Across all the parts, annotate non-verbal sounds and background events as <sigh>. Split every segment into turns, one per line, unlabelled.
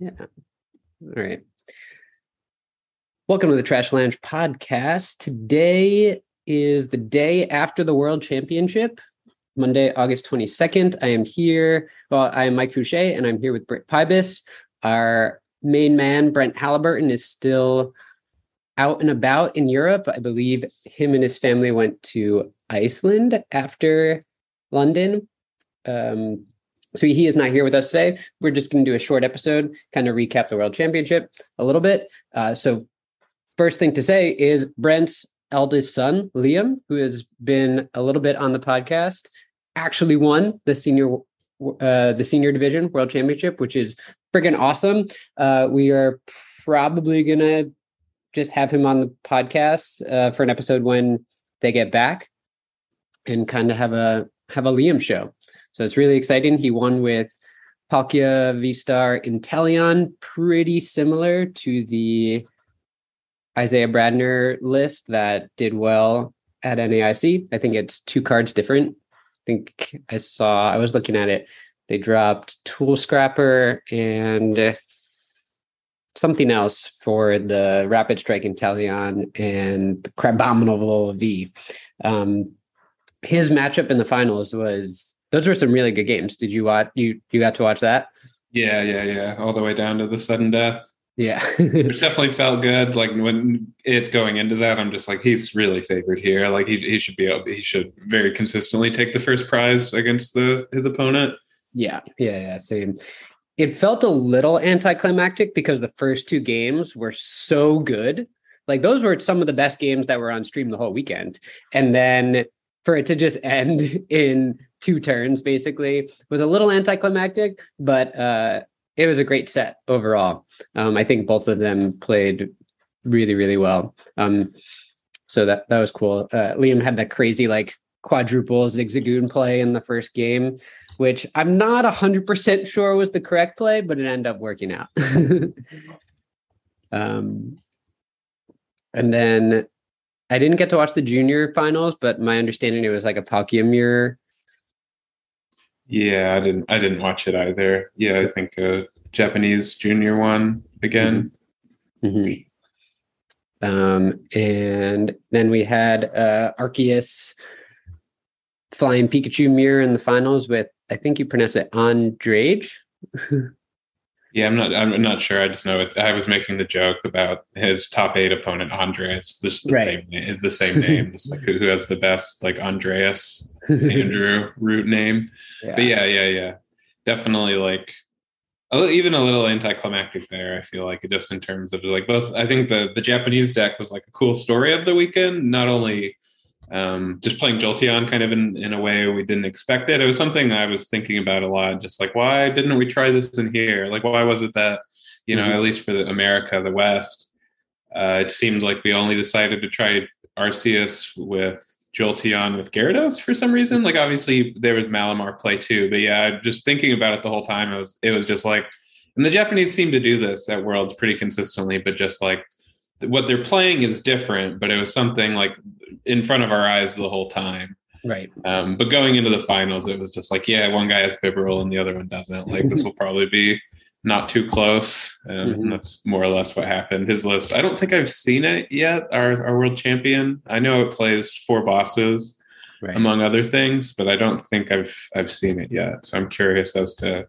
Yeah. All right. Welcome to the Trash Lounge podcast. Today is the day after the World Championship, Monday, August 22nd. I am here. Well, I am Mike Fouché, and I'm here with Britt Pybus. Our main man, Brent Halliburton, is still out and about in Europe. I believe him and his family went to Iceland after London. Um, so he is not here with us today. We're just going to do a short episode, kind of recap the World Championship a little bit. Uh, so first thing to say is Brent's eldest son, Liam, who has been a little bit on the podcast, actually won the senior uh, the senior division world championship, which is freaking awesome. Uh, we are probably gonna just have him on the podcast uh, for an episode when they get back, and kind of have a have a Liam show. So it's really exciting. He won with Palkia V-Star Inteleon, pretty similar to the Isaiah Bradner list that did well at NAIC. I think it's two cards different. I think I saw, I was looking at it. They dropped Tool Scrapper and something else for the Rapid Strike Inteleon and Crabominable V. Um, his matchup in the finals was those were some really good games. Did you watch you you got to watch that?
Yeah, yeah, yeah. All the way down to the sudden death.
Yeah.
Which <laughs> definitely felt good. Like when it going into that, I'm just like, he's really favored here. Like he he should be able he should very consistently take the first prize against the his opponent.
Yeah, yeah, yeah. Same. It felt a little anticlimactic because the first two games were so good. Like those were some of the best games that were on stream the whole weekend. And then for it to just <laughs> end in two turns basically was a little anticlimactic, but uh, it was a great set overall. Um, I think both of them played really, really well. Um, so that that was cool. Uh, Liam had that crazy like quadruple zigzagoon play in the first game, which I'm not hundred percent sure was the correct play, but it ended up working out. <laughs> um, and then I didn't get to watch the junior finals, but my understanding it was like a Palkia mirror.
Yeah, I didn't. I didn't watch it either. Yeah, I think a Japanese junior one again.
Mm-hmm. Um, and then we had uh, Arceus flying Pikachu mirror in the finals with I think you pronounce it Andrade. <laughs>
Yeah, I'm not. I'm not sure. I just know it. I was making the joke about his top eight opponent, Andreas. It's just the right. same. name. the same name. Just like who, who has the best, like Andreas Andrew <laughs> root name. Yeah. But yeah, yeah, yeah. Definitely like even a little anticlimactic there. I feel like just in terms of like both. I think the the Japanese deck was like a cool story of the weekend. Not only um, just playing Jolteon kind of in, in a way we didn't expect it. It was something I was thinking about a lot. Just like, why didn't we try this in here? Like, why was it that, you know, mm-hmm. at least for the America, the West, uh, it seemed like we only decided to try Arceus with Jolteon with Gyarados for some reason. Like, obviously there was Malamar play too, but yeah, just thinking about it the whole time, it was, it was just like, and the Japanese seem to do this at Worlds pretty consistently, but just like, what they're playing is different, but it was something like in front of our eyes the whole time.
Right.
Um, but going into the finals, it was just like, yeah, one guy has Bibarel and the other one doesn't. Like this will probably be not too close. Um, mm-hmm. That's more or less what happened. His list. I don't think I've seen it yet. Our our world champion. I know it plays four bosses, right. among other things, but I don't think I've I've seen it yet. So I'm curious as to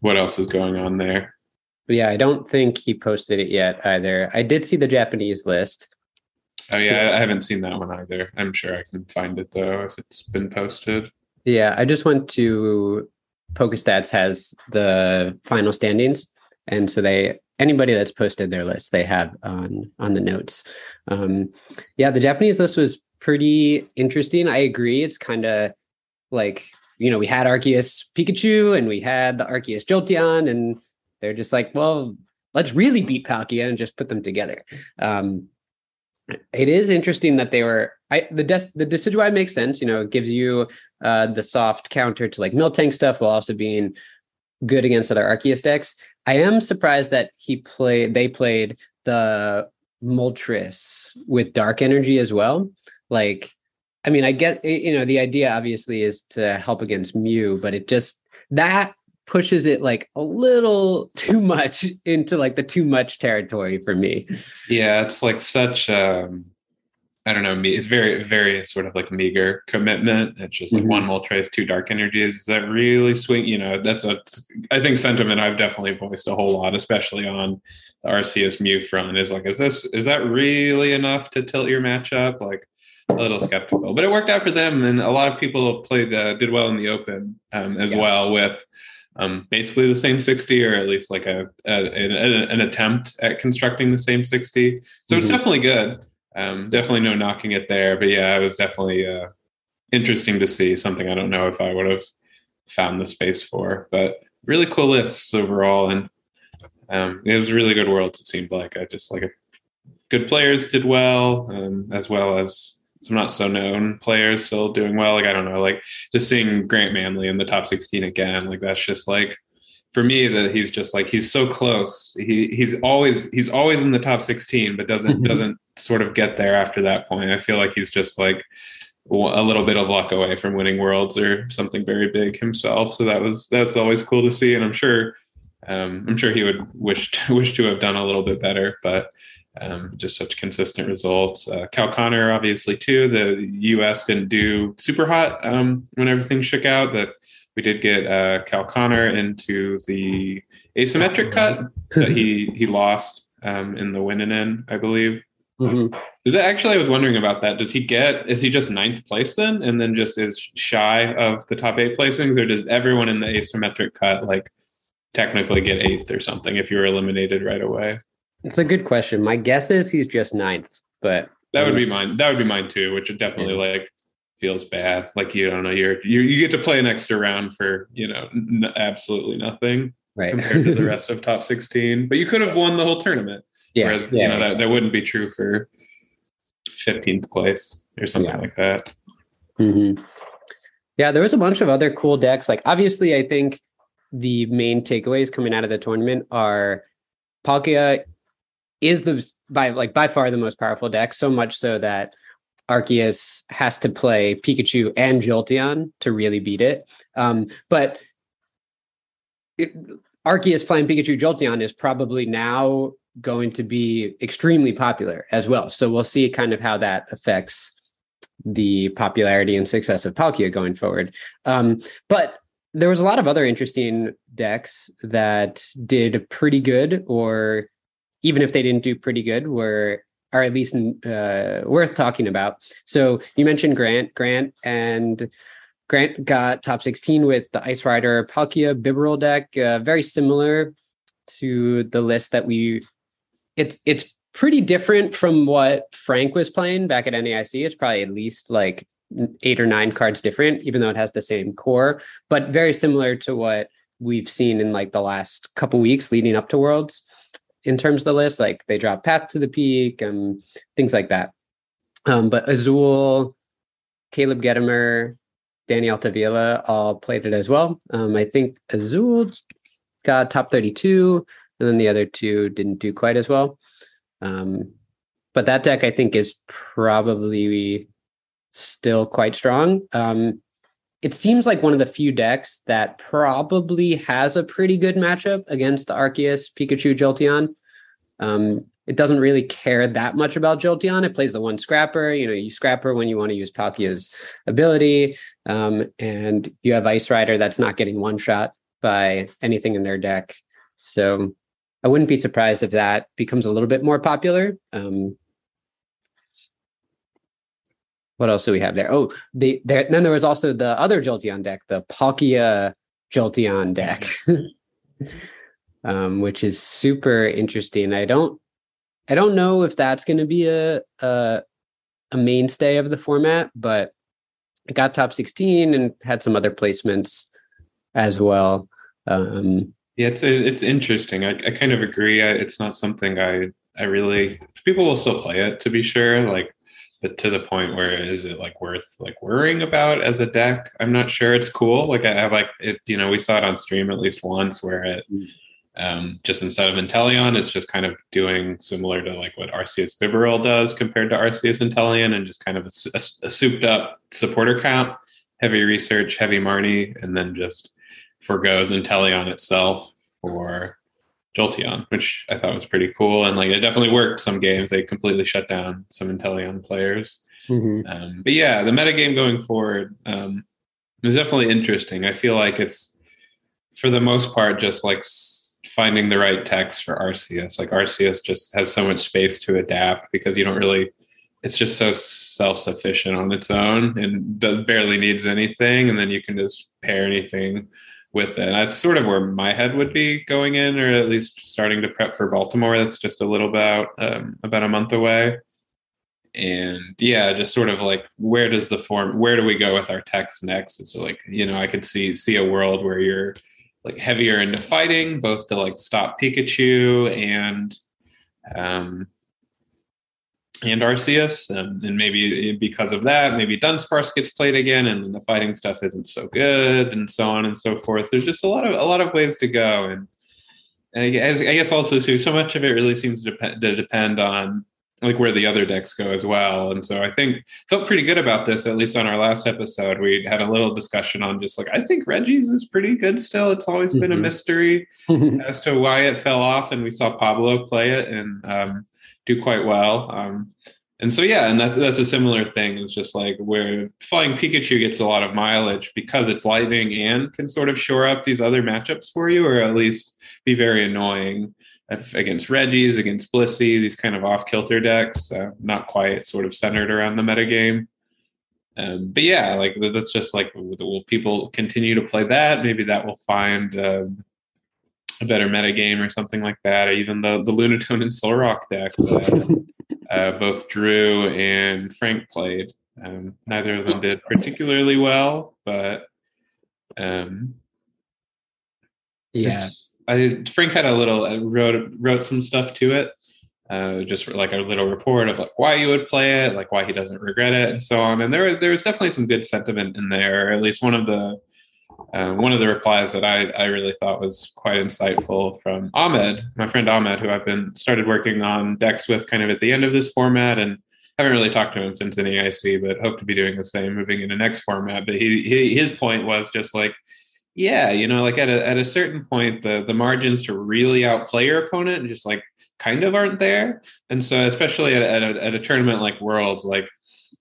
what else is going on there.
Yeah, I don't think he posted it yet either. I did see the Japanese list.
Oh yeah, I haven't seen that one either. I'm sure I can find it though if it's been posted.
Yeah, I just went to PokeStats has the final standings, and so they anybody that's posted their list they have on on the notes. Um, yeah, the Japanese list was pretty interesting. I agree. It's kind of like you know we had Arceus Pikachu and we had the Arceus Jolteon, and they're just like, well, let's really beat Palkia and just put them together. Um, it is interesting that they were I the des, the Decidueye makes sense. You know, it gives you uh, the soft counter to like Miltank stuff while also being good against other Arceus decks. I am surprised that he played they played the Moltres with dark energy as well. Like, I mean, I get you know the idea obviously is to help against Mew, but it just that pushes it like a little <laughs> too much into like the too much territory for me.
Yeah, it's like such um I don't know, me it's very, very sort of like meager commitment. It's just like mm-hmm. one Moltres, two dark energies. Is that really swing? You know, that's a I think sentiment I've definitely voiced a whole lot, especially on the Arceus Mew front, is like, is this is that really enough to tilt your matchup? Like a little skeptical, but it worked out for them, and a lot of people played uh, did well in the Open um, as yeah. well with um, basically the same 60 or at least like a, a an, an, attempt at constructing the same 60 so mm-hmm. it's definitely good. Um, definitely no knocking it there but yeah it was definitely uh, interesting to see. Something i don't know if i would have found the space for but really cool lists overall. And um, it was a really good world it seemed like. I just like a, good players did well um, as well as some not so known players still doing well. Like I don't know, like just seeing Grant Manley in the top 16 again, like that's just like for me that he's just like he's so close. He he's always he's always in the top 16, but doesn't mm-hmm. <laughs> doesn't sort of get there after that point. I feel like he's just like a little bit of luck away from winning worlds or something very big himself. So that was that's always cool to see, and I'm sure um, I'm sure he would wish to, <laughs> wish to have done a little bit better, but um, just such consistent results. Uh, Cal Connor, obviously, too. The U.S. didn't do super hot um, when everything shook out, but we did get uh, Cal Connor into the asymmetric cut that he he lost um, in the Winnanen, I believe. Mm-hmm. Is that actually? I was wondering about that. Does he get? Is he just ninth place then, and then just is shy of the top eight placings, or does everyone in the asymmetric cut like technically get eighth or something if you're eliminated right away?
It's a good question. My guess is he's just ninth, but
that would be mine. That would be mine too, which definitely yeah. like feels bad. Like you don't know, you're you you get to play an extra round for you know n- absolutely nothing
right.
compared to the <laughs> rest of top sixteen. But you could have won the whole tournament.
Yeah, Whereas, yeah,
you know that that wouldn't be true for fifteenth place or something yeah. like that.
Mm-hmm. Yeah, there was a bunch of other cool decks. Like obviously, I think the main takeaways coming out of the tournament are Palkia is the by like by far the most powerful deck, so much so that Arceus has to play Pikachu and Jolteon to really beat it. Um, but it, Arceus playing Pikachu Jolteon is probably now going to be extremely popular as well. So we'll see kind of how that affects the popularity and success of Palkia going forward. Um, but there was a lot of other interesting decks that did pretty good or even if they didn't do pretty good, were are at least uh, worth talking about. So you mentioned Grant, Grant, and Grant got top 16 with the Ice Rider Palkia Bibarel deck, uh, very similar to the list that we. It's it's pretty different from what Frank was playing back at NAIC. It's probably at least like eight or nine cards different, even though it has the same core, but very similar to what we've seen in like the last couple weeks leading up to Worlds in terms of the list. Like they drop Path to the Peak and things like that. Um, but Azul, Caleb Gedimer, Danny Altavilla all played it as well. Um, I think Azul got top 32, and then the other two didn't do quite as well. Um, but that deck, I think, is probably still quite strong. Um, it seems like one of the few decks that probably has a pretty good matchup against the Arceus Pikachu Jolteon. Um, it doesn't really care that much about Jolteon. It plays the one scrapper. You know, you scrapper when you want to use Palkia's ability. Um, and you have Ice Rider that's not getting one shot by anything in their deck. So I wouldn't be surprised if that becomes a little bit more popular. Um, what else do we have there? Oh, the there then there was also the other Jolteon deck, the Palkia Jolteon deck, <laughs> um, which is super interesting. I don't I don't know if that's going to be a, a a mainstay of the format, but it got top 16 and had some other placements as well. Um,
yeah, it's it's interesting. I, I kind of agree. I, it's not something I I really people will still play it to be sure. Like but to the point where is it like worth like worrying about as a deck? I'm not sure. It's cool. Like I, I like it. You know, we saw it on stream at least once where it mm. Um, just instead of Inteleon, it's just kind of doing similar to like what Arceus Bibarel does compared to Arceus Inteleon and just kind of a, a, a souped up supporter count, heavy research, heavy Marnie, and then just forgoes Inteleon itself for Jolteon, which I thought was pretty cool. And like it definitely worked some games. They completely shut down some Inteleon players. Mm-hmm. Um, but yeah, the metagame going forward um, is definitely interesting. I feel like it's for the most part just like finding the right text for Arceus. Like Arceus just has so much space to adapt because you don't really it's just so self-sufficient on its own and barely needs anything and then you can just pair anything with it. That's sort of where my head would be going in, or at least starting to prep for Baltimore. That's just a little about um, about a month away. And yeah, just sort of like where does the form where do we go with our text next? It's like, you know, I could see see a world where you're like heavier into fighting, both to like stop Pikachu and um, and Arceus, and, and maybe because of that, maybe Dunsparce gets played again, and the fighting stuff isn't so good, and so on and so forth. There's just a lot of a lot of ways to go, and, and I, guess also too, so much of it really seems to depend, to depend on like where the other decks go as well. And so I think felt pretty good about this, at least on our last episode. We had a little discussion on just like I think Regis is pretty good still. It's always mm-hmm. been a mm-hmm. mystery <laughs> as to why it fell off, and we saw Pablo play it and um, do quite well. Um, and so yeah, and that's that's a similar thing. It's just like where Flying Pikachu gets a lot of mileage because it's lightning and can sort of shore up these other matchups for you, or at least be very annoying against Regis, against Blissey, these kind of off kilter decks, uh, not quite sort of centered around the metagame. Um, but yeah, like that's just like will people continue to play that? Maybe that will find um, a better metagame or something like that, or even the the Lunatone and Solrock deck that <laughs> uh, both Drew and Frank played. Um, neither of them did particularly well, but um,
yeah,
I Frank had a little uh, wrote wrote some stuff to it, uh, just like a little report of like why you would play it, like why he doesn't regret it, and so on. And there there was definitely some good sentiment in there. At least one of the uh, one of the replies that I I really thought was quite insightful from Ahmed, my friend Ahmed, who I've been started working on decks with kind of at the end of this format and haven't really talked to him since an EIC, but hope to be doing the same moving in the next format. But he, he his point was just like yeah, you know, like at a at a certain point, the the margins to really outplay your opponent just like kind of aren't there. And so, especially at, at, a, at a tournament like Worlds, like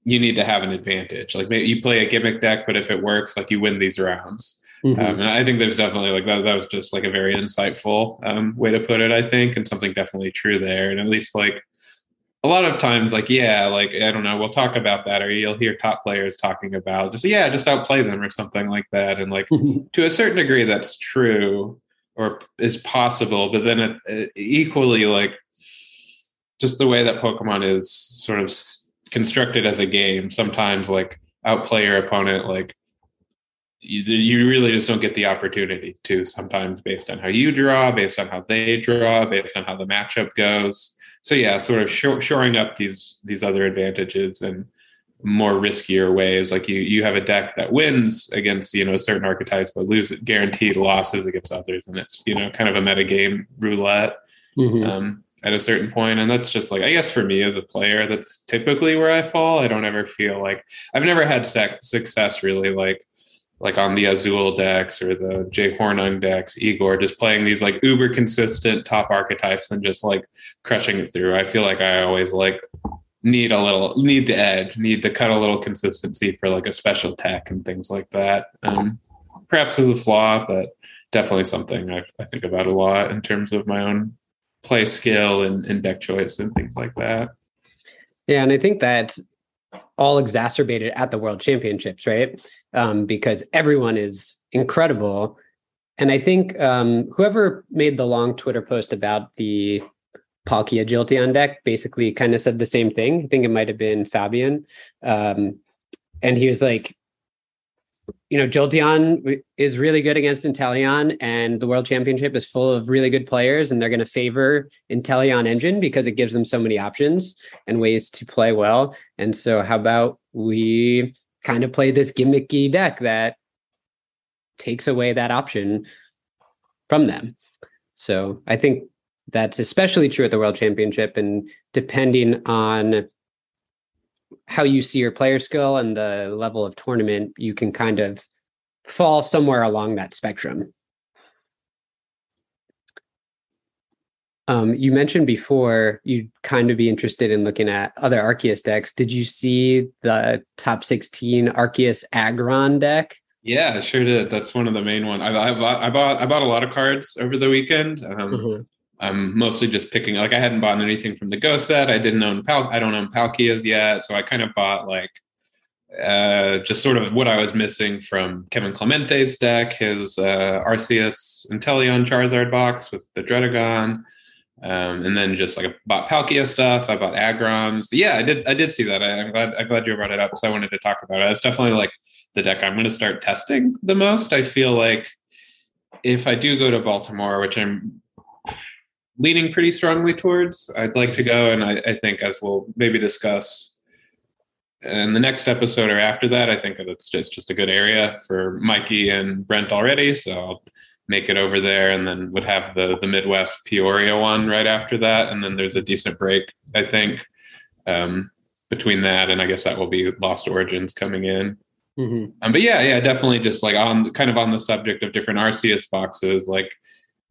you need to have an advantage. Like maybe you play a gimmick deck, but if it works, like you win these rounds. Mm-hmm. Um, and I think there's definitely like that. That was just like a very insightful um, way to put it. I think, and something definitely true there. And at least like a lot of times, like, yeah, like, I don't know, we'll talk about that, or you'll hear top players talking about just, yeah, just outplay them or something like that. And like, <laughs> to a certain degree, that's true or is possible. But then it, it, equally, like, just the way that Pokemon is sort of constructed as a game, sometimes like outplay your opponent, like, you, you really just don't get the opportunity to sometimes based on how you draw, based on how they draw, based on how the matchup goes so yeah, sort of shoring up these these other advantages and more riskier ways. Like you you have a deck that wins against you know certain archetypes, but lose guaranteed losses against others, and it's you know kind of a metagame roulette. Mm-hmm. Um, at a certain point and that's just like i guess for me as a player that's typically where i fall i don't ever feel like i've never had sec- success really like like on the Azul decks or the Jay Hornung decks, Igor, just playing these like uber consistent top archetypes and just like crushing it through. I feel like I always like need a little need the edge, need to cut a little consistency for like a special tech and things like that. Um, perhaps as a flaw, but definitely something I, I think about a lot in terms of my own play skill and, and deck choice and things like that.
Yeah, and I think that all exacerbated at the world championships right? Um, because everyone is incredible. And i think um, whoever made the long twitter post about the palkia on deck basically kind of said the same thing. I think it might have been fabian. Um, and he was like you know, Jolteon is really good against Inteleon, and the World Championship is full of really good players, and they're going to favor Inteleon Engine because it gives them so many options and ways to play well. And so, how about we kind of play this gimmicky deck that takes away that option from them? So, I think that's especially true at the World Championship, and depending on how you see your player skill and the level of tournament, you can kind of fall somewhere along that spectrum. Um, you mentioned before you'd kind of be interested in looking at other Arceus decks. Did you see the top 16 Arceus Aggron deck?
Yeah, sure did. That's one of the main ones. I, I, bought I bought I bought a lot of cards over the weekend. Um, mm-hmm. I'm mostly just picking like I hadn't bought anything from the Go set. I didn't own Pal I don't own Palkias yet, so I kind of bought like uh, just sort of what I was missing from Kevin Clemente's deck, his uh, Arceus Inteleon Charizard box with the Druddigon. Um, and then just like I bought Palkia stuff. I bought Aggrons. Yeah, I did. I did see that. I, am glad. I'm glad you brought it up because I wanted to talk about it. It's definitely like the deck I'm going to start testing the most. I feel like if I do go to Baltimore, which I'm leaning pretty strongly towards, I'd like to go. And I, I think as we'll maybe discuss in the next episode or after that, I think that it's just just a good area for Mikey and Brent already. So I'll make it over there and then would have the the Midwest Peoria one right after that. And then there's a decent break, I think, um, between that and I guess that will be Lost Origins coming in. Mm-hmm. Um, but yeah, yeah, definitely just like on kind of on the subject of different Arceus boxes, like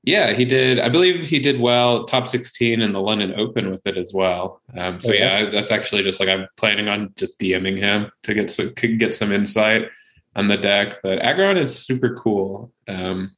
yeah, he did. I believe he did well, top 16 in the London Open with it as well. Um, so yeah, that's actually just like I'm planning on just DMing him to get some, get some insight on the deck. But Aggron is super cool. Um,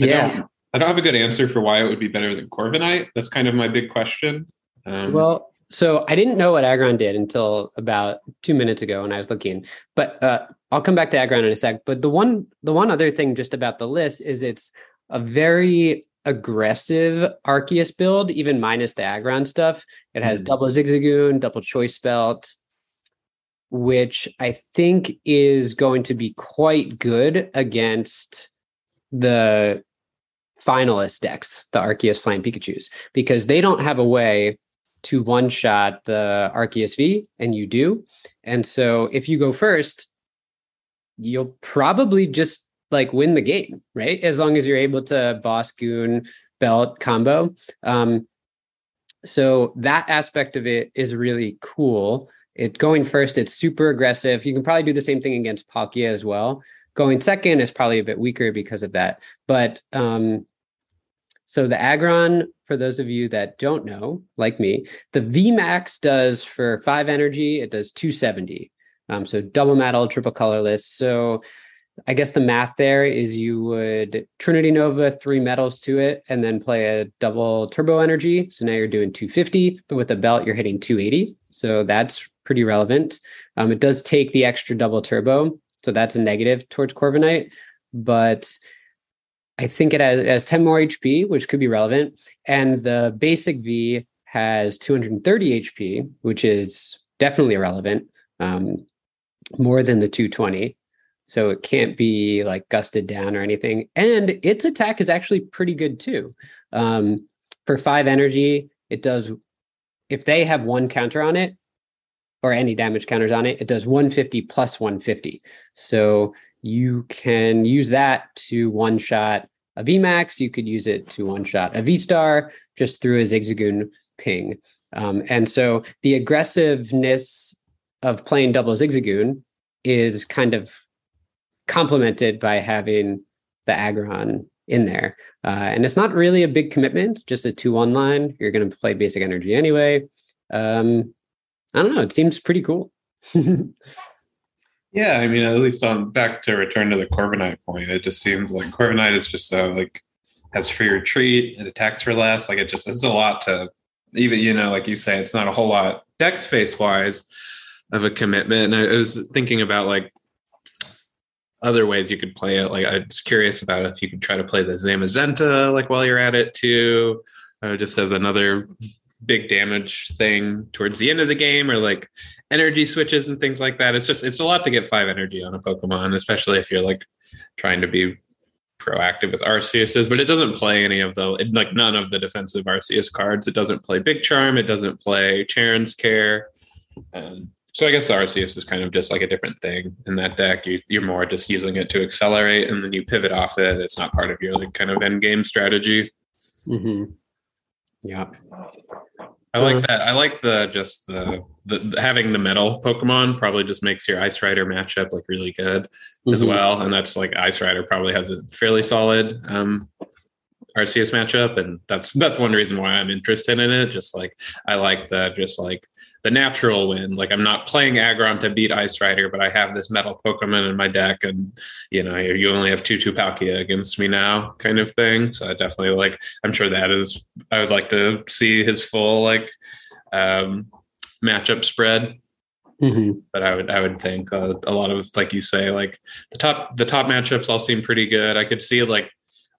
I yeah. Don't, I don't have a good answer for why it would be better than Corviknight. That's kind of my big question.
Um, well, so I didn't know what Aggron did until about two minutes ago when I was looking. But uh, I'll come back to Aggron in a sec. But the one, the one other thing just about the list is it's a very aggressive Arceus build, even minus the Aggron stuff. It has mm. double Zigzagoon, double Choice Belt, which I think is going to be quite good against the finalist decks, the Arceus Flying Pikachu's, because they don't have a way to one shot the Arceus V, and you do. And so if you go first, you'll probably just like win the game, right? As long as you're able to boss goon belt combo. Um, so that aspect of it is really cool. It going first, it's super aggressive. You can probably do the same thing against Palkia as well. Going second is probably a bit weaker because of that. But um, so the Aggron, for those of you that don't know, like me, the VMAX does for five energy, it does 270. Um, so double metal, triple colorless. So I guess the math there is you would Trinity Nova three metals to it and then play a double turbo energy. So now you're doing 250, but with a belt, you're hitting 280. So that's pretty relevant. Um, it does take the extra double turbo. So that's a negative towards Corviknight. But I think it has, it has 10 more HP, which could be relevant. And the basic V has 230 HP, which is definitely relevant, um, more than the 220. So it can't be like gusted down or anything. And its attack is actually pretty good too. Um, for five energy, it does, if they have one counter on it or any damage counters on it, it does 150 plus 150. So you can use that to one shot a VMAX. You could use it to one shot a V Star just through a Zigzagoon ping. Um, and so the aggressiveness of playing double Zigzagoon is kind of complemented by having the Aggron in there. Uh, and it's not really a big commitment, just a two one line. You're going to play basic energy anyway. Um, I don't know. It seems pretty cool. <laughs>
yeah, I mean, at least on back to return to the Corviknight point, it just seems like Corviknight is just so like has free retreat, it attacks for less. Like it just it's a lot to even you know, like you say, it's not a whole lot deck space wise of a commitment. And I was thinking about like other ways you could play it. Like I was curious about if you could try to play the Zamazenta like while you're at it too, uh, just as another big damage thing towards the end of the game, or like energy switches and things like that. It's just it's a lot to get five energy on a Pokemon, especially if you're like trying to be proactive with Arceus's, but it doesn't play any of the like none of the defensive Arceus cards. It doesn't play Big Charm. It doesn't play Cheren's Care. Um, so I guess Arceus is kind of just like a different thing in that deck. You, you're more just using it to accelerate, and then you pivot off it. It's not part of your like kind of end game strategy.
Mm-hmm. Yeah.
I like uh, that. I like the just the, the having the metal Pokemon probably just makes your Ice Rider matchup like really good mm-hmm. as well. And that's like Ice Rider probably has a fairly solid um Arceus matchup, and that's that's one reason why I'm interested in it. Just like I like the just like the natural win. Like I'm not playing Aggron to beat Ice Rider, but I have this metal Pokemon in my deck, and you know you only have two two Palkia against me now, kind of thing. So I definitely like. I'm sure that is. I would like to see his full like um, matchup spread. Mm-hmm. But I would I would think uh, a lot of like you say like the top the top matchups all seem pretty good. I could see like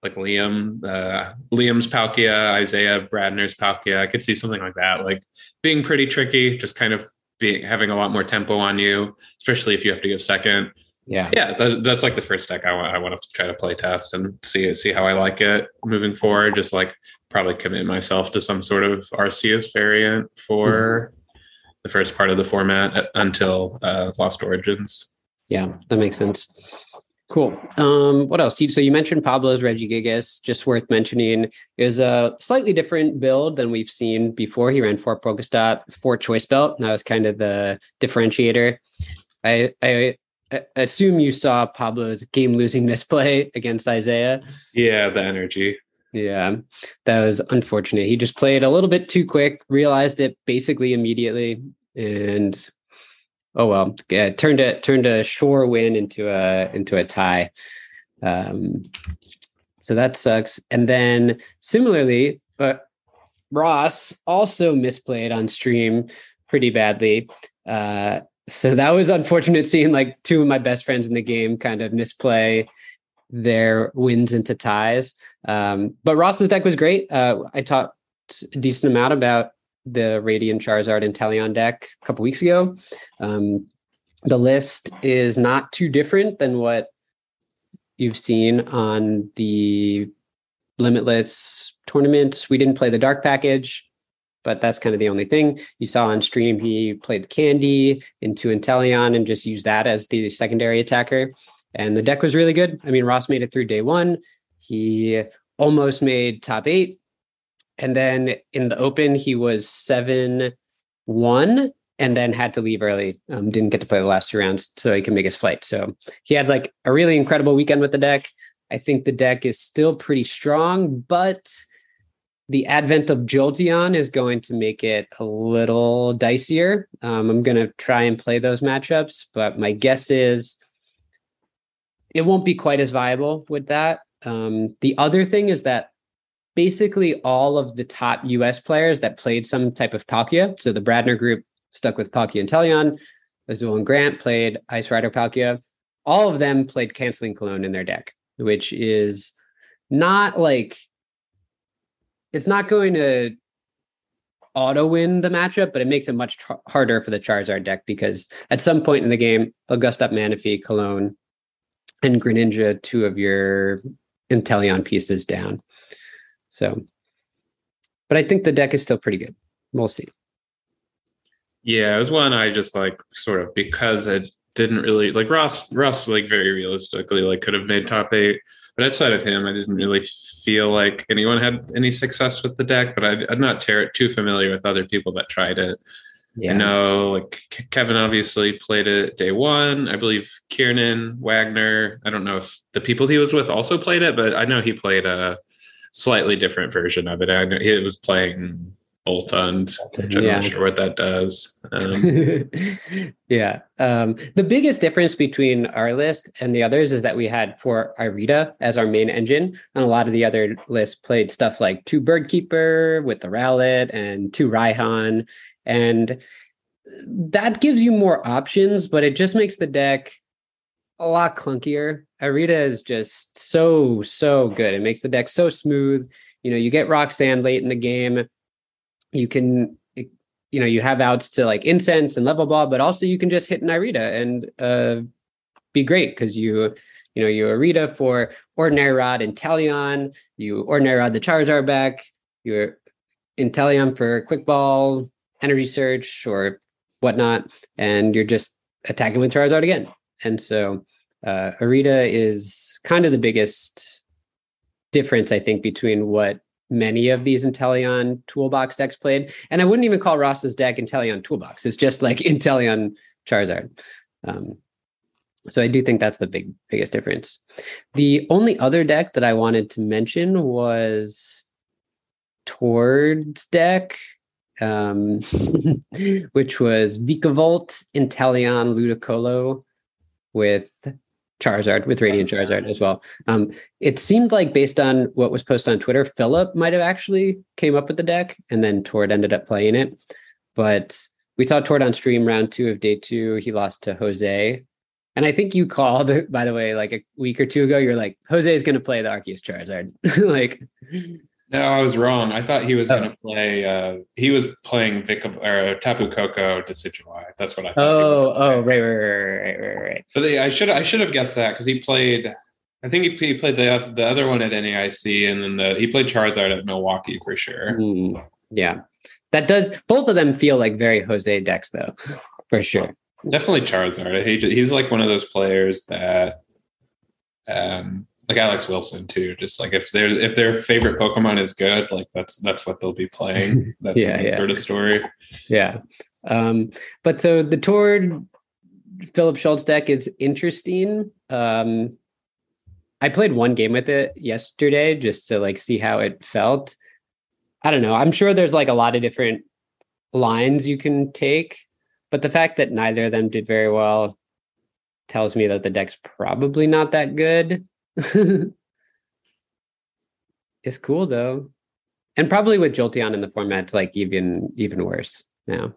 like Liam, uh, Liam's Palkia, Isaiah Bradner's Palkia. I could see something like that, like being pretty tricky, just kind of being having a lot more tempo on you, especially if you have to give second.
Yeah,
yeah, that, that's like the first deck I want. I want to try to play test and see see how I like it moving forward. Just like probably commit myself to some sort of Arceus variant for mm-hmm. the first part of the format uh, until uh, Lost Origins.
Yeah, that makes sense. Cool. Um, what else? So you mentioned Pablo's Regigigas, Just worth mentioning is a slightly different build than we've seen before. He ran four Pokestop, four Choice Belt. And that was kind of the differentiator. I, I I assume you saw Pablo's game losing misplay <laughs> against Isaiah.
Yeah, the energy.
Yeah, that was unfortunate. He just played a little bit too quick, realized it basically immediately, and oh well, yeah, turned a turned a shore win into a into a tie. Um, so that sucks. And then similarly, but Ross also misplayed on stream pretty badly. Uh, so that was unfortunate <laughs> seeing like two of my best friends in the game kind of misplay their wins into ties. Um, but Ross's deck was great. Uh, I talked a decent amount about the Radiant Charizard Inteleon deck a couple weeks ago. Um, the list is not too different than what you've seen on the Limitless tournament. We didn't play the Dark package, but that's kind of the only thing. You saw on stream he played Candy into Inteleon and just used that as the secondary attacker. And the deck was really good. I mean, Ross made it through day one. He almost made top eight and then in the open, he was 7 1 and then had to leave early. Um, didn't get to play the last two rounds so he can make his flight. So he had like a really incredible weekend with the deck. I think the deck is still pretty strong, but the advent of Jolteon is going to make it a little dicier. Um, I'm going to try and play those matchups, but my guess is it won't be quite as viable with that. Um, the other thing is that basically all of the top US players that played some type of Palkia. So the Bradner group stuck with Palkia Inteleon. Azul and Grant played Ice Rider Palkia. All of them played Canceling Cologne in their deck, which is not like it's not going to auto win the matchup, but it makes it much harder for the Charizard deck because at some point in the game, they'll gust up Manaphy, Cologne, and Greninja, two of your Inteleon pieces down. So, but I think the deck is still pretty good. We'll see.
Yeah, it was one I just like sort of because it didn't really like Ross. Ross like very realistically like could have made top eight, but outside of him, I didn't really feel like anyone had any success with the deck. But I, am not too familiar with other people that tried it. Yeah. I know like Kevin obviously played it day one. I believe Kiernan Wagner. I don't know if the people he was with also played it, but I know he played a. Uh, slightly different version of it. I know he was playing Boltund, which I'm yeah. not sure what that does. Um, <laughs>
yeah. Um, the biggest difference between our list and the others is that we had for Irida as our main engine, and a lot of the other lists played stuff like two Birdkeeper with the Rowlet and two Raihan. And that gives you more options, but it just makes the deck a lot clunkier. Irida is just so, so good. It makes the deck so smooth. You know, you get Roxanne late in the game. You can, you know, you have outs to like incense and level ball, but also you can just hit an and uh, be great because you, you know, you Irida for Ordinary Rod Inteleon, you Ordinary Rod the Charizard back, you're Inteleon for Quick Ball, Energy Search, or whatnot, and you're just attacking with Charizard again. And so uh, Irida is kind of the biggest difference, I think, between what many of these Inteleon toolbox decks played. And I wouldn't even call Ross's deck Inteleon toolbox. It's just like <laughs> Inteleon Charizard. Um, so I do think that's the big biggest difference. The only other deck that I wanted to mention was Tord's deck, um, <laughs> which was Vikavolt, Inteleon, Ludicolo with Charizard, with Radiant Charizard as well. Um, it seemed like based on what was posted on Twitter, Philip might have actually came up with the deck and then Tord ended up playing it. But we saw Tord on stream round two of day two. He lost to Jose. And I think you called, <laughs> by the way, like a week or two ago, you're like, Jose is going to play the Arceus Charizard. <laughs> like,
no, I was wrong. I thought he was oh. going to play. Uh, he was playing Vic or Tapu Koko Decidueye. That's what I thought.
Oh, oh, right, right, right, right, right.
But I should I should have guessed that because he played. I think he, he played the the other one at NAIC, and then the he played Charizard at Milwaukee for sure.
Mm, yeah, that does. Both of them feel like very Jose decks, though, for sure.
Definitely Charizard. He's like one of those players that um like Alex Wilson too. Just like if their if their favorite Pokemon is good, like that's that's what they'll be playing. <laughs> That's yeah, yeah. sort of story.
Yeah. Um, but so the Tord Philip Schultz deck is interesting. Um, I played one game with it yesterday just to like see how it felt. I don't know. I'm sure there's like a lot of different lines you can take, but the fact that neither of them did very well tells me that the deck's probably not that good. <laughs> it's cool though. And probably with Jolteon in the format, it's like even even worse now.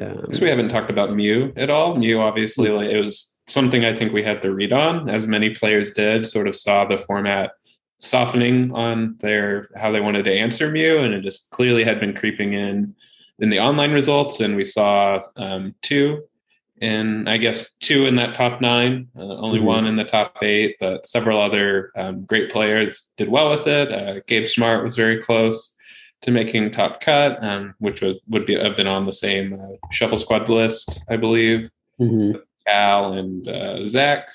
Um, we haven't talked about Mew at all. Mew, obviously, like it was something I think we had to read on, as many players did. Sort of saw the format softening on their how they wanted to answer Mew, and it just clearly had been creeping in in the online results. And we saw um, two in I guess two in that top nine, uh, only mm-hmm. one in the top eight, but several other um, great players did well with it. Uh, Gabe Smart was very close to making top cut, um, which would would be have been on the same uh, shuffle squad list, I believe. Mm-hmm. Cal and uh, Zach.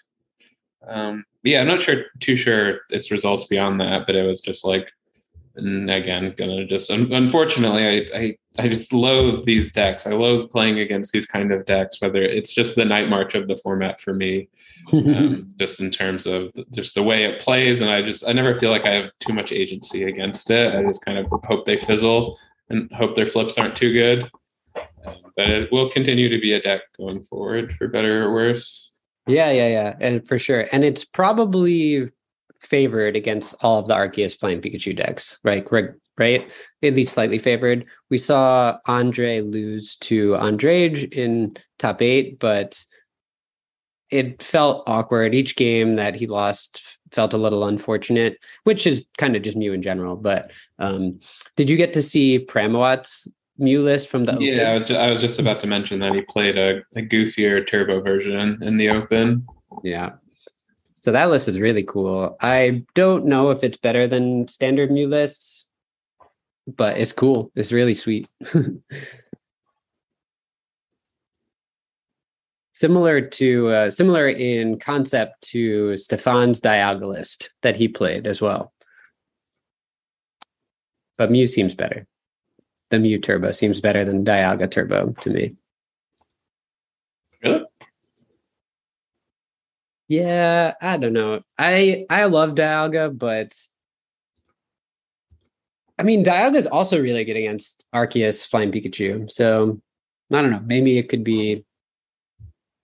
Um, yeah, I'm not sure too sure its results beyond that, but it was just like and again gonna just unfortunately I, I i just loathe these decks. I loathe playing against these kind of decks whether it's just the night march of the format for me um, <laughs> just in terms of just the way it plays and i just i never feel like i have too much agency against it. I just kind of hope they fizzle and hope their flips aren't too good. But it will continue to be a deck going forward for better or worse.
Yeah yeah yeah and for sure. And it's probably favored against all of the Arceus Flying Pikachu decks, right? Right, at least slightly favored. We saw Andre lose to Andrade in top eight, but it felt awkward. Each game that he lost felt a little unfortunate, which is kind of just Mew in general. But um, did you get to see Pramawat's Mew list from the
yeah, open? I was just, I was just about to mention that he played a, a goofier turbo version in the open.
Yeah, so that list is really cool. I don't know if it's better than standard Mew lists, but it's cool. It's really sweet. <laughs> similar to uh, similar in concept to Stefan's Dialga list that he played as well. But Mew seems better. The Mew Turbo seems better than Dialga Turbo to me.
Really?
Yeah, I don't know. I I love Dialga, but I mean Dialga is also really good against Arceus Flying Pikachu. So I don't know. Maybe it could be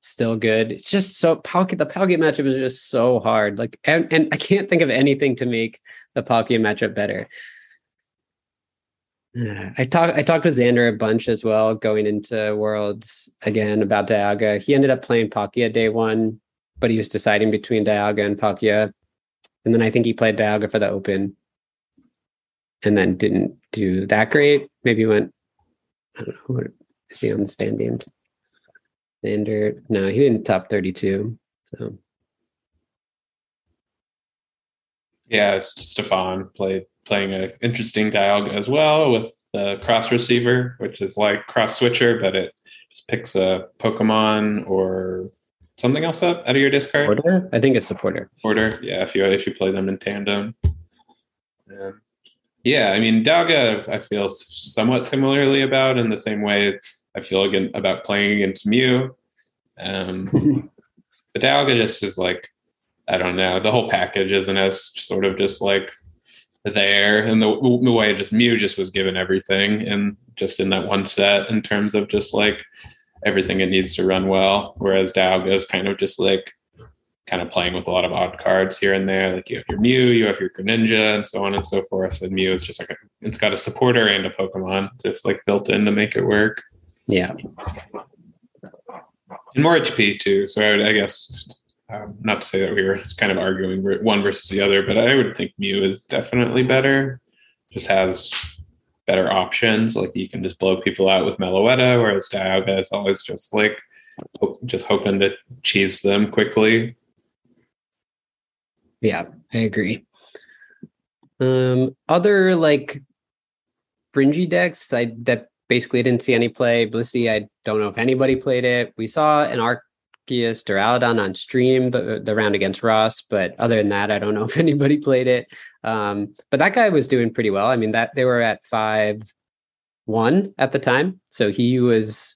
still good. It's just so Palkia. The Palkia matchup is just so hard. Like, and, and I can't think of anything to make the Palkia matchup better. I talked I talked with Xander a bunch as well going into Worlds again about Dialga. He ended up playing Palkia day one but he was deciding between Dialga and Palkia. And then I think he played Dialga for the Open and then didn't do that great. Maybe went, I don't know, what is he on the standings? Standard. No, he didn't top 32. So.
Yeah, Stefan played playing an interesting Dialga as well with the cross receiver, which is like cross switcher, but it just picks a Pokemon or something else up out of your discard?
Porter? I think it's the Porter.
Porter, yeah. If you if you play them in tandem, um, yeah. I mean, Dialga, I feel somewhat similarly about in the same way I feel again about playing against Mew. Um, <laughs> but Dialga just is like, I don't know. The whole package isn't as sort of just like there, and the, the way just Mew just was given everything, and just in that one set in terms of just like everything it needs to run well. Whereas Dialga is kind of just like kind of playing with a lot of odd cards here and there. Like you have your Mew, you have your Greninja, and so on and so forth. With Mew, it's just like a, it's got a supporter and a Pokemon just like built in to make it work.
Yeah.
And more HP too. So I, would, I guess um, not to say that we were kind of arguing one versus the other, but I would think Mew is definitely better. Just has better options. Like you can just blow people out with Meloetta, whereas Dialga is always just like just hoping to cheese them quickly.
Yeah, I agree. Um, other like fringy decks, I that basically didn't see any play. Blissey, I don't know if anybody played it. We saw an Arceus Duraludon on stream the, the round against Ross, but other than that, I don't know <laughs> if anybody played it. Um, but that guy was doing pretty well. I mean, that they were at five one at the time, so he was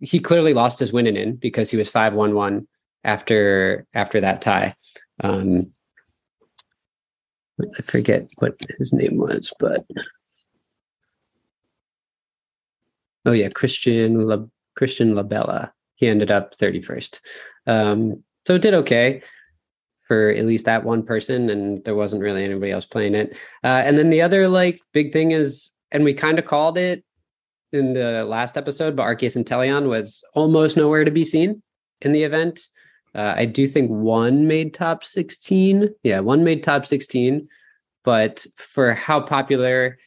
he clearly lost his winning in because he was five one one after after that tie. Um, I forget what his name was, but oh yeah, Christian La, Christian Labella. He ended up thirty first. Um, so it did okay for at least that one person, and there wasn't really anybody else playing it. Uh, and then the other like big thing is, and we kind of called it in the last episode, but Arceus Inteleon was almost nowhere to be seen in the event. Uh, I do think one made top 16. Yeah, one made top 16. But for how popular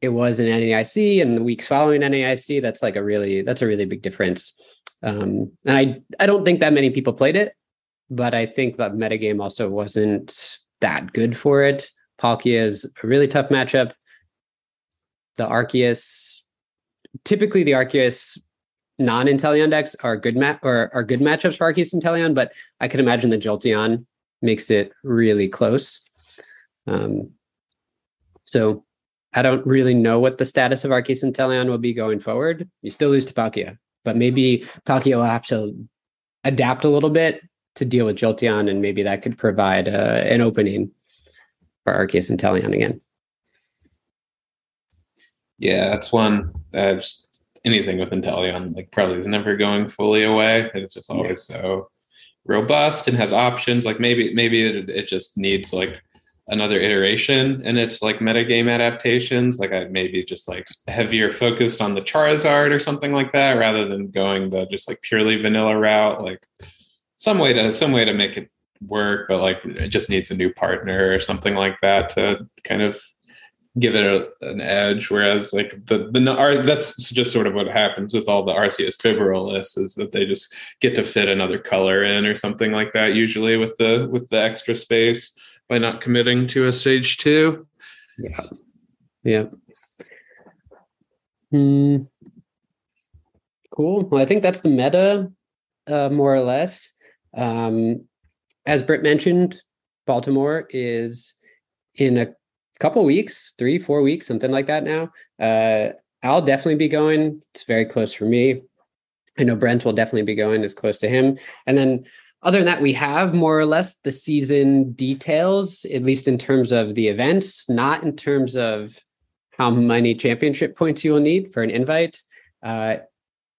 it was in NAIC and the weeks following NAIC, that's like a really that's a really big difference. Um, and I I don't think that many people played it but I think that metagame also wasn't that good for it. Palkia is a really tough matchup. The Arceus, typically the Arceus non-Inteleon decks are good mat or are good matchups for Arceus Inteleon, but I can imagine the Jolteon makes it really close. Um, so I don't really know what the status of Arceus Inteleon will be going forward. You still lose to Palkia, but maybe Palkia will have to adapt a little bit to deal with Jolteon, and maybe that could provide uh, an opening for Arceus Inteleon again.
Yeah, that's one. Uh, just anything with Inteleon, like probably is never going fully away. It's just always yeah. so robust and has options. Like maybe maybe it, it just needs like another iteration and it's like metagame adaptations like i maybe just like heavier focused on the charizard or something like that rather than going the just like purely vanilla route like some way to some way to make it work, but like it just needs a new partner or something like that to kind of give it a, an edge. Whereas like the the our, that's just sort of what happens with all the Arceus Bibarel lists is that they just get to fit another color in or something like that. Usually with the with the extra space by not committing to a stage two.
Yeah. Yeah. Hmm. Cool. Well, I think that's the meta, uh, more or less. Um, as Britt mentioned, Baltimore is in a couple weeks, three, four weeks, something like that now. Uh, I'll definitely be going. It's very close for me. I know Brent will definitely be going. It's close to him. And then other than that, we have more or less the season details, at least in terms of the events, not in terms of how many championship points you will need for an invite. Uh,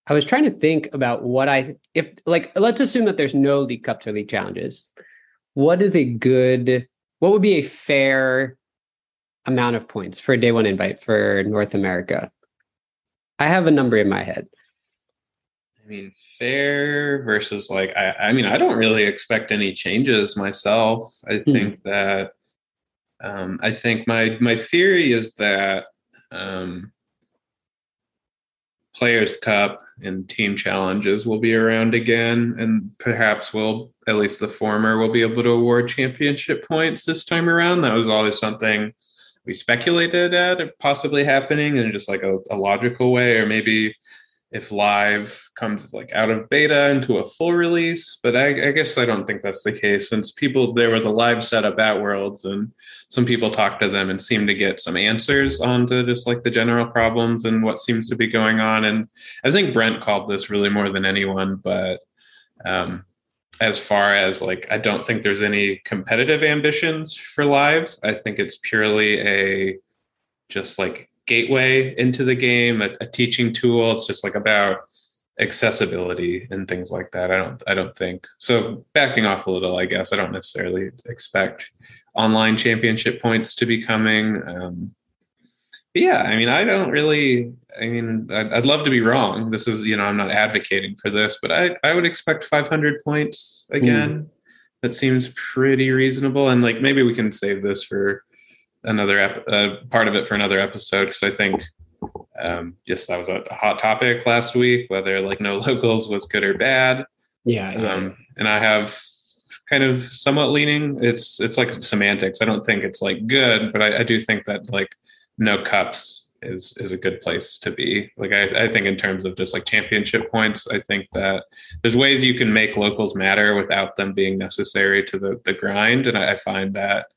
I was trying to think about what I if like let's assume that there's no League Cup to League challenges. What is a good what would be a fair amount of points for a day one invite for North America? I have a number in my head.
I mean, fair versus like I, I mean, I don't really expect any changes myself. I mm think that um, I think my my theory is that um, Players Cup and team challenges will be around again, and perhaps will at least the former will be able to award championship points this time around. That was always something we speculated at possibly happening in just like a, a logical way, or maybe if live comes like out of beta into a full release but I, I, guess i don't think that's the case since people there was a live setup at worlds and some people talked to them and seemed to get some answers onto just like the general problems and what seems to be going on and i think brent called this really more than anyone but um, as far as like i don't think there's any competitive ambitions for live. I think it's purely a just like gateway into the game, a, a teaching tool. It's just like about accessibility and things like that. I don't I don't think. So backing off a little, I guess. I don't necessarily expect online championship points to be coming. Um, yeah, I mean, I don't really. I mean, I'd, I'd, love to be wrong. This is, you know, I'm not advocating for this, but I I would expect 500 points again. Mm. That seems pretty reasonable, and like maybe we can save this for another ep- uh, part of it for another episode because I think um, yes, that was a, hot topic last week whether like no <laughs> locals was good or bad.
Yeah, yeah.
Um, and I have kind of somewhat leaning. It's it's like semantics. I don't think it's like good, but I, I do think that like no cups is is a good place to be. Like I, I think in terms of just like championship points, I think that there's ways you can make locals matter without them being necessary to the the grind, and I, I find that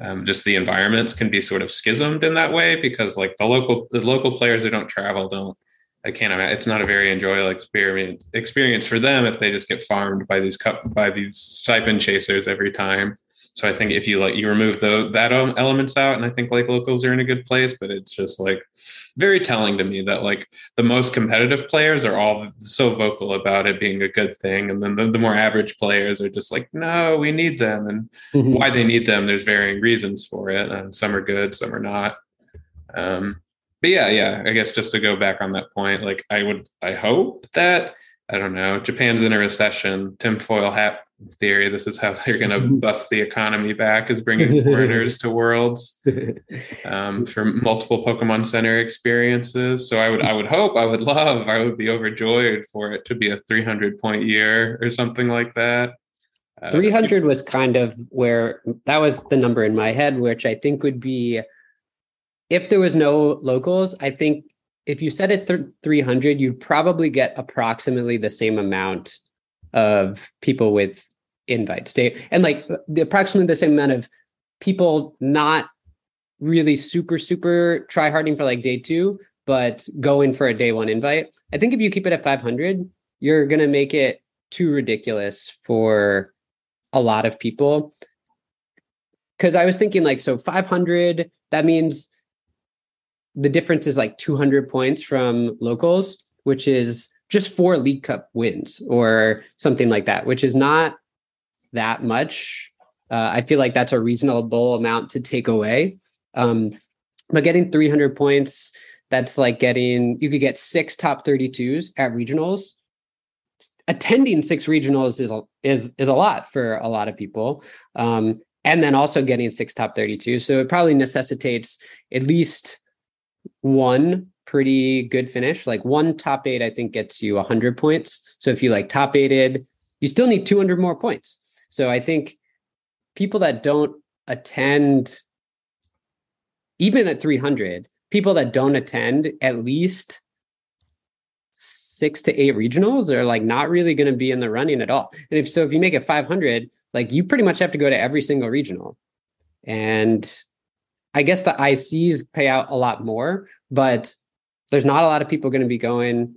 um, just the environments can be sort of schismed in that way because like the local the local players who don't travel don't I can't imagine it's not a very enjoyable experience experience for them if they just get farmed by these cup by these stipend chasers every time. So I think if you like you remove the that elements out, and I think like locals are in a good place, but it's just like very telling to me that like the most competitive players are all so vocal about it being a good thing, and then the, the more average players are just like, no, we need them, and mm-hmm. why they need them. There's varying reasons for it, and some are good, some are not. Um, but yeah, yeah, I guess just to go back on that point, like I would, I hope that I don't know, Japan's in a recession, tinfoil hat theory. This is how they're going to mm-hmm. bust the economy back is bringing foreigners to worlds um, <laughs> for multiple Pokemon Center experiences. So I would, I would hope, I would love, I would be overjoyed for it to be a 300 point year or something like that.
Uh, 300 was kind of where that was the number in my head, which I think would be if there was no locals. I think if you set it th- 300, you'd probably get approximately the same amount of people with invites day and like the approximately the same amount of people not really super super try harding for like day two but going for a day one invite. I think if you keep it at 500 you're going to make it too ridiculous for a lot of people. Because i was thinking like so 500 that means the difference is like 200 points from locals which is just four League Cup wins or something like that, which is not that much. Uh, I feel like that's a reasonable amount to take away. Um, but getting 300 points, that's like getting, you could get six top 32s at regionals. Attending six regionals is, is, is a lot for a lot of people. Um, and then also getting six top 32. So it probably necessitates at least one pretty good finish. Like one top eight, I think gets you 100 points. So if you like top eighted, you still need 200 more points. So I think people that don't attend, even at 300, people that don't attend at least six to eight regionals are like not really going to be in the running at all. And if so, if you make it 500, like you pretty much have to go to every single regional. And I guess the ICs pay out a lot more, but there's not a lot of people going to be going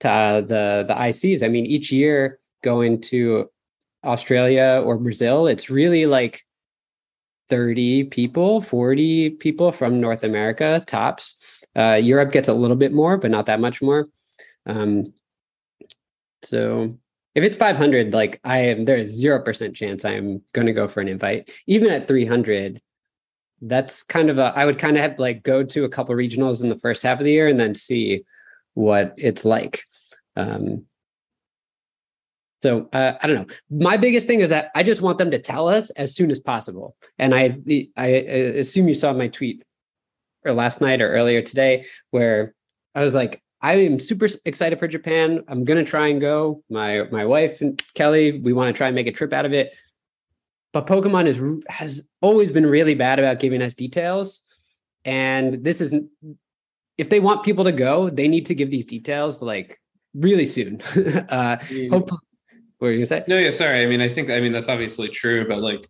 to uh, the the ICs. I mean, each year going to Australia or Brazil, it's really like 30 people, 40 people from North America tops. Uh, Europe gets a little bit more, but not that much more. Um, so if it's 500, like I am, there's zero percent chance I'm going to go for an invite. Even at 300, that's kind of a i would kind of have like go to a couple regionals in the first half of the year and then see what it's like um so uh, i don't know. My biggest thing is that i just want them to tell us as soon as possible. And i i assume you saw my tweet or last night or earlier today where i was like i am super excited for japan. I'm going to try and go. My my wife and kelly we want to try and make a trip out of it. But Pokemon is has always been really bad about giving us details, and this is if they want people to go, they need to give these details like really soon. <laughs> uh, mm. hopefully, what were you gonna say?
No, yeah, sorry. I mean, I think I mean that's obviously true, but like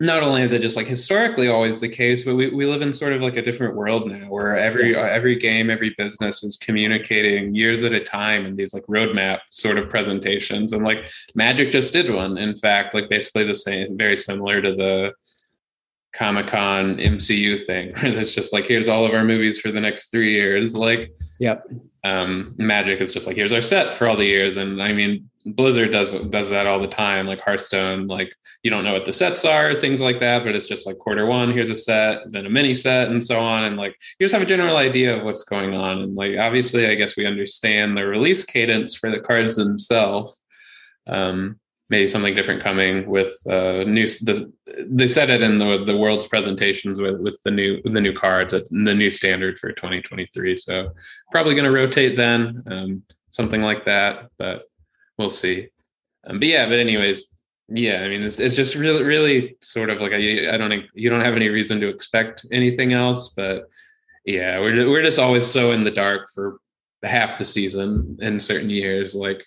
not only is it just like historically always the case, but we, we live in sort of like a different world now where every yeah. every game, every business is communicating years at a time in these like roadmap sort of presentations. And like Magic just did one. In fact, like basically the same, very similar to the Comic Con MCU thing, <laughs> where it's just like, here's all of our movies for the next three years. Like,
yep.
Um, Magic is just like, here's our set for all the years. And I mean, Blizzard does does that all the time, like Hearthstone. Like, you don't know what the sets are, things like that, but it's just like quarter one, here's a set, then a mini set, and so on. And like, you just have a general idea of what's going on. And like, obviously, I guess we understand the release cadence for the cards themselves. Um, maybe something different coming with uh, new. The, they said it in the the world's presentations with with the new the new cards, the new standard for 2023. So probably going to rotate then, um, something like that. But we'll see. Um, but yeah, but anyways, yeah. I mean, it's it's just really really sort of like I I don't think you don't have any reason to expect anything else, but yeah, we're we're just always so in the dark for half the season in certain years. Like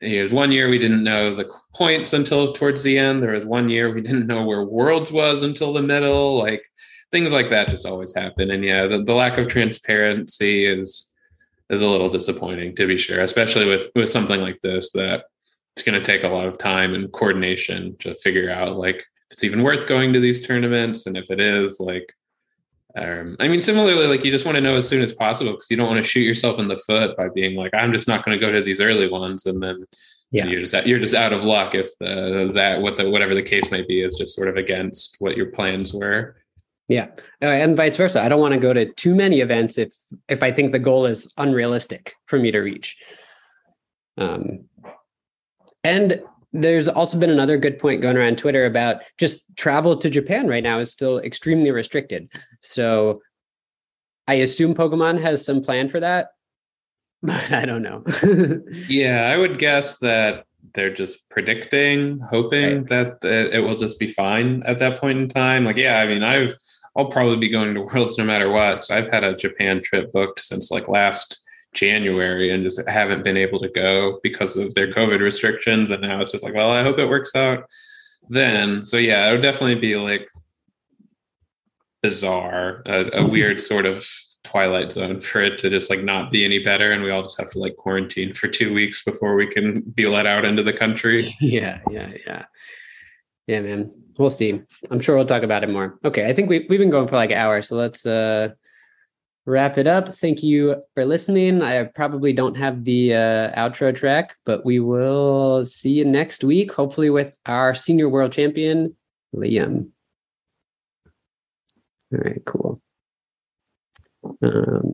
there was one year we didn't know the points until towards the end. There was one year we didn't know where Worlds was until the middle. Like things like that just always happen. And yeah, the, the lack of transparency is is a little disappointing to be sure, especially with with something like this that it's going to take a lot of time and coordination to figure out like if it's even worth going to these tournaments, and if it is, like um, I mean, similarly, like you just want to know as soon as possible because you don't want to shoot yourself in the foot by being like, I'm just not going to go to these early ones, and then yeah. you're just you're just out of luck if the that what the whatever the case may be is just sort of against what your plans were.
Yeah, uh, and vice versa. I don't want to go to too many events if if I think the goal is unrealistic for me to reach. Um, and there's also been another good point going around Twitter about just travel to Japan right now is still extremely restricted. So I assume Pokemon has some plan for that, <laughs> but I don't know. <laughs>
yeah, I would guess that they're just predicting, hoping right. that, that it will just be fine at that point in time. Like, yeah, I mean, I've I'll probably be going to <laughs> Worlds no matter what. So I've had a Japan trip booked since like last January and just haven't been able to go because of their COVID restrictions. And now it's just like, well, I hope it works out then. So yeah, it would definitely be like bizarre, a, a mm-hmm. weird sort of twilight zone for it to just like not be any better. And we all just have to like quarantine for two weeks before we can be let out into the country. <laughs>
Yeah yeah yeah. Yeah man. We'll see. I'm sure we'll talk about it more. Okay i think we, we've been going for like an hour. So let's uh wrap it up. Thank you for listening. I probably don't have the uh, outro track, but we will see you next week, hopefully with our senior world champion, Liam. All right, cool. Um,